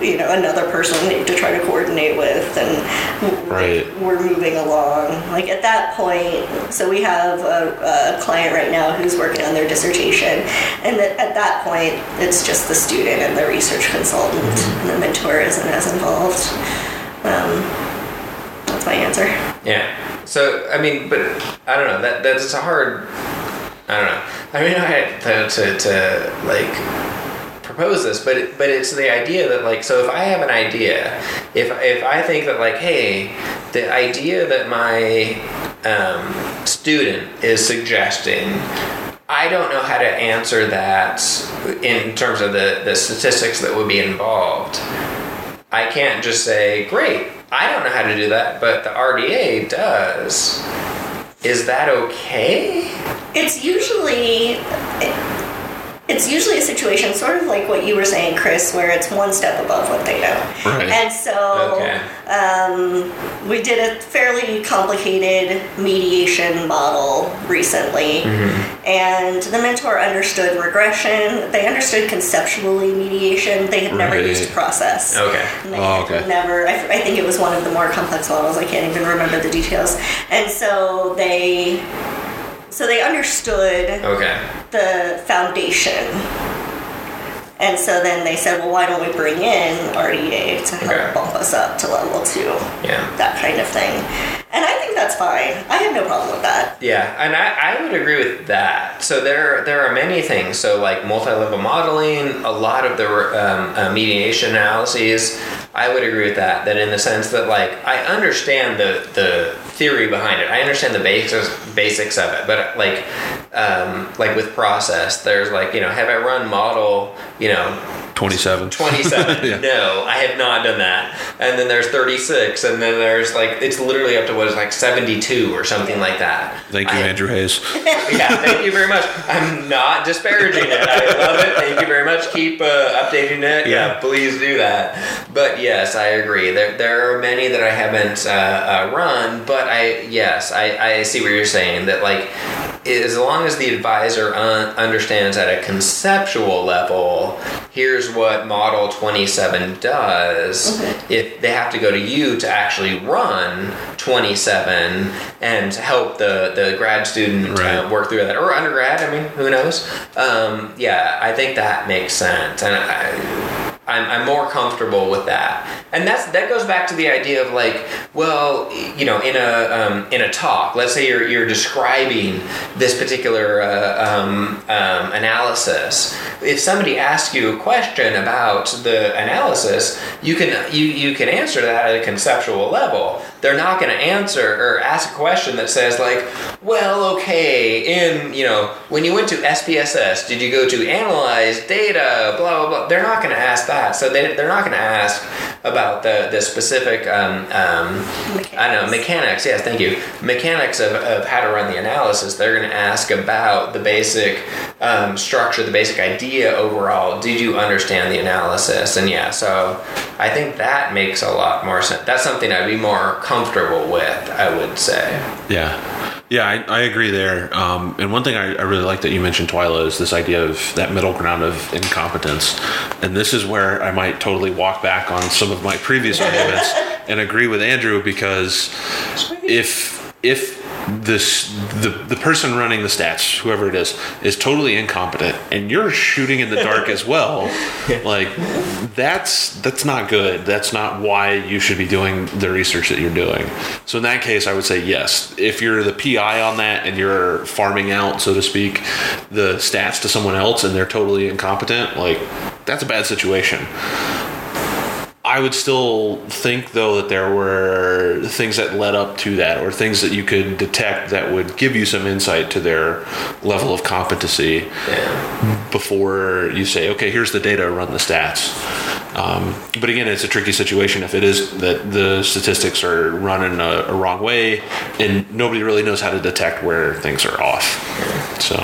you know, another person to try to coordinate with, and Right. we're moving along. Like at that point, so we have a, a client right now who's working on their dissertation, and that at that point, it's just the student and the research consultant, and the mentor isn't as involved. Um, that's my answer. Yeah. So I mean, but I don't know. That that's a hard. I don't know. I mean, I had to, to, to like propose this, but but it's the idea that like so if I have an idea, if if I think that like hey, the idea that my um, student is suggesting. I don't know how to answer that in terms of the, the statistics that would be involved. I can't just say, great, I don't know how to do that, but the RDA does. Is that okay? It's usually it's usually a situation sort of like what you were saying, Chris, where it's one step above what they know. Right. And so Okay. um, we did a fairly complicated mediation model recently, Mm-hmm. and the mentor understood regression. They understood conceptually mediation. They had never Right. used process. Okay. Oh, okay. Never. I, I think it was one of the more complex models. I can't even remember the details. And so they, so they understood Okay. the foundation. And so then they said, well, why don't we bring in RDA to help Okay. bump us up to level two? Yeah. That kind of thing. And I think that's fine. I have no problem with that. Yeah, and I, I would agree with that. So there there are many things. So like multi-level modeling, a lot of the um, uh, mediation analyses, I would agree with that. That in the sense that like I understand the the theory behind it. I understand the basics basics of it. But like um, like with process, there's like you know have I run model you know 27. 27. Yeah. No, I have not done that. And then there's 36, and then there's like it's literally up to what is like 72 or something like that. Thank you, I- Andrew Hayes. Yeah, thank you very much. I'm not disparaging it. I love it. Thank you very much. Keep uh, updating it. Yeah. Yeah. please do that. But yes, I agree. There, there are many that I haven't uh, uh, run, but I yes, I, I see what you're saying. That like as long as the advisor un- understands at a conceptual level, here's what Model 27 does. If they have to go to you to actually run 27 and help the, the grad student uh, work through that, or undergrad, I mean, who knows? Um, yeah, I think that makes sense. And I, I'm, I'm more comfortable with that, and that's that goes back to the idea of like, well, you know, in a um, in a talk, let's say you're you're describing this particular uh, um, um, analysis. If somebody asks you a question about the analysis, you can you you can answer that at a conceptual level. They're not going to answer or ask a question that says like, well, okay, in you know, when you went to SPSS, did you go to analyze data? Blah blah blah. They're not going to ask that. So they they're not going to ask about the the specific um, um, I don't know mechanics. Yes, thank you. Mechanics of, of how to run the analysis. They're going to ask about the basic um, structure, the basic idea overall. Did you understand the analysis? And yeah, so I think that makes a lot more sense. That's something I'd be more comfortable with. I would say. Yeah. Yeah, I, I agree there. Um, and one thing I, I really like that you mentioned, Twyla, is this idea of that middle ground of incompetence. And this is where I might totally walk back on some of my previous arguments and agree with Andrew because if if this the the person running the stats, whoever it is, is totally incompetent and you're shooting in the dark as well, like that's that's not good. That's not why you should be doing the research that you're doing. So in that case, I would say yes. If you're the PI on that and you're farming out, so to speak, the stats to someone else and they're totally incompetent, like that's a bad situation. I would still think though that there were things that led up to that, or things that you could detect that would give you some insight to their level of competency Yeah. before you say, okay, here's the data, run the stats. Um, but again, it's a tricky situation if it is that the statistics are run in a, a wrong way and nobody really knows how to detect where things are off. So,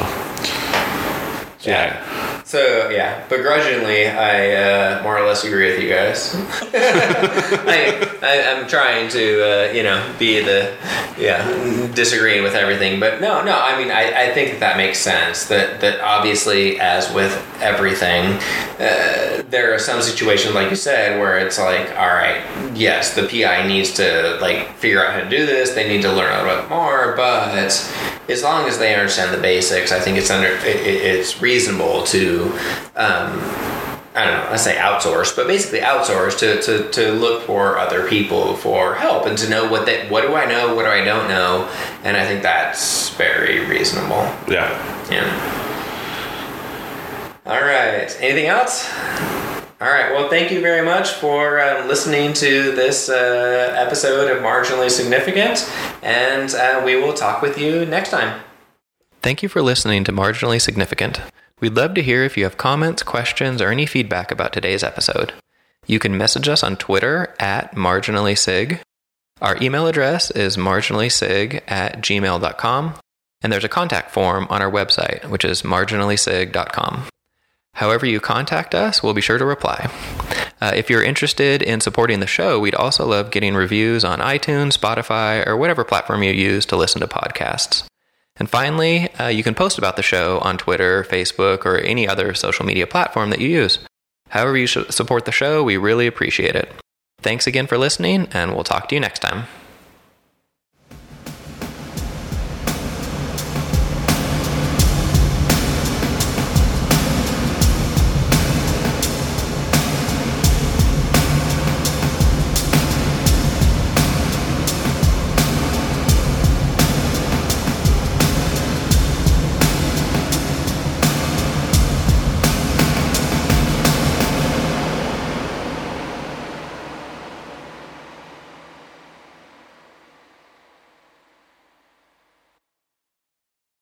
so yeah. So yeah, begrudgingly, I uh, more or less agree with you guys. I, I I'm trying to uh, you know be the yeah disagreeing with everything, but no no I mean I, I think that that makes sense. That that obviously as with everything, uh, there are some situations like you said where it's like all right yes the PI needs to like figure out how to do this. They need to learn a little bit more, but as long as they understand the basics, I think it's under it, it, it's reasonable to um, I don't know, I say outsource, but basically outsource to, to, to look for other people for help and to know what they what do I know, what do I don't know, and I think that's very reasonable. Yeah. Yeah. All right. Anything else? All right. Well, thank you very much for um, listening to this uh, episode of Marginally Significant, and uh, we will talk with you next time. Thank you for listening to Marginally Significant. We'd love to hear if you have comments, questions, or any feedback about today's episode. You can message us on Twitter at marginallysig. Our email address is marginallysig at gmail.com, and there's a contact form on our website, which is marginallysig.com. However, you contact us, we'll be sure to reply. Uh, if you're interested in supporting the show, we'd also love getting reviews on iTunes, Spotify, or whatever platform you use to listen to podcasts. And finally, uh, you can post about the show on Twitter, Facebook, or any other social media platform that you use. However, you support the show, we really appreciate it. Thanks again for listening, and we'll talk to you next time.